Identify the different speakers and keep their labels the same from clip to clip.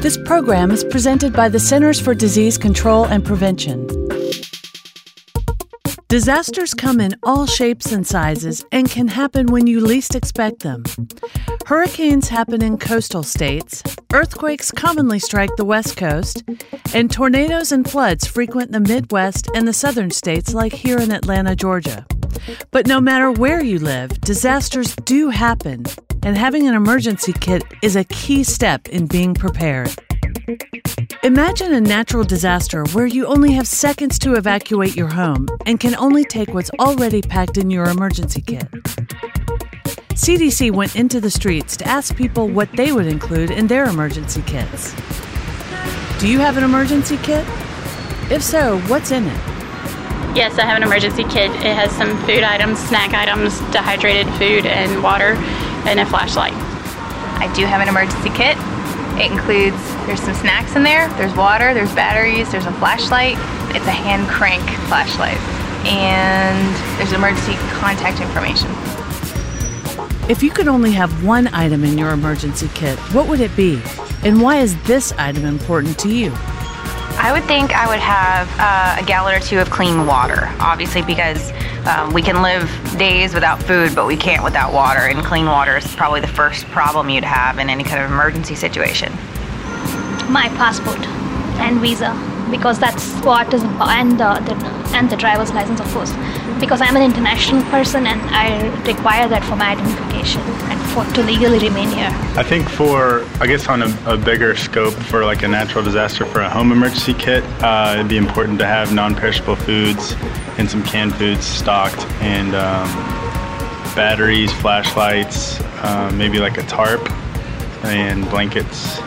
Speaker 1: This program is presented by the Centers for Disease Control and Prevention. Disasters come in all shapes and sizes and can happen when you least expect them. Hurricanes happen in coastal states, earthquakes commonly strike the West Coast, and tornadoes and floods frequent the Midwest and the southern states, like here in Atlanta, Georgia. But no matter where you live, disasters do happen, and having an emergency kit is a key step in being prepared. Imagine a natural disaster where you only have seconds to evacuate your home and can only take what's already packed in your emergency kit. CDC went into the streets to ask people what they would include in their emergency kits. Do you have an emergency kit? If so, what's in it?
Speaker 2: Yes, I have an emergency kit. It has some food items, snack items, dehydrated food, and water, and a flashlight.
Speaker 3: I do have an emergency kit. It includes there's some snacks in there, there's water, there's batteries, there's a flashlight. It's a hand crank flashlight. And there's emergency contact information.
Speaker 1: If you could only have one item in your emergency kit, what would it be? And why is this item important to you?
Speaker 3: I would think I would have uh, a gallon or two of clean water, obviously, because um, we can live days without food, but we can't without water. And clean water is probably the first problem you'd have in any kind of emergency situation.
Speaker 4: My passport and visa, because that's what is and the, the and the driver's license, of course, because I'm an international person and I require that for my and for to legally remain here.
Speaker 5: I think for, I guess on a, a bigger scope for like a natural disaster for a home emergency kit, uh, it'd be important to have non-perishable foods and some canned foods stocked and um, batteries, flashlights, uh, maybe like a tarp and blankets.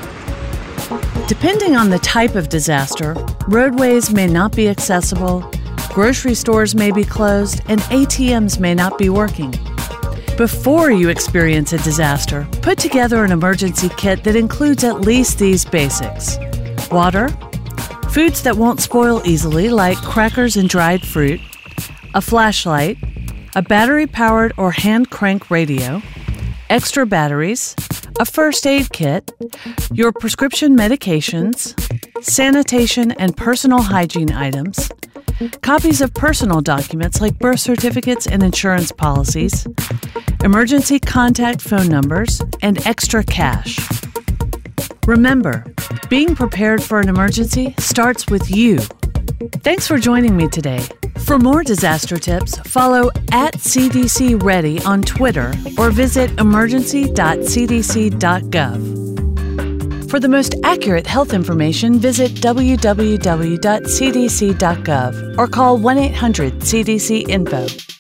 Speaker 1: Depending on the type of disaster, roadways may not be accessible, grocery stores may be closed, and ATMs may not be working. Before you experience a disaster, put together an emergency kit that includes at least these basics. Water, foods that won't spoil easily, like crackers and dried fruit, a flashlight, a battery powered or hand crank radio, extra batteries, a first aid kit, your prescription medications, sanitation and personal hygiene items, copies of personal documents like birth certificates and insurance policies, emergency contact phone numbers, and extra cash. Remember, being prepared for an emergency starts with you. Thanks for joining me today. For more disaster tips, follow at CDC Ready on Twitter or visit emergency.cdc.gov. For the most accurate health information, visit www.cdc.gov or call 1 800 CDC Info.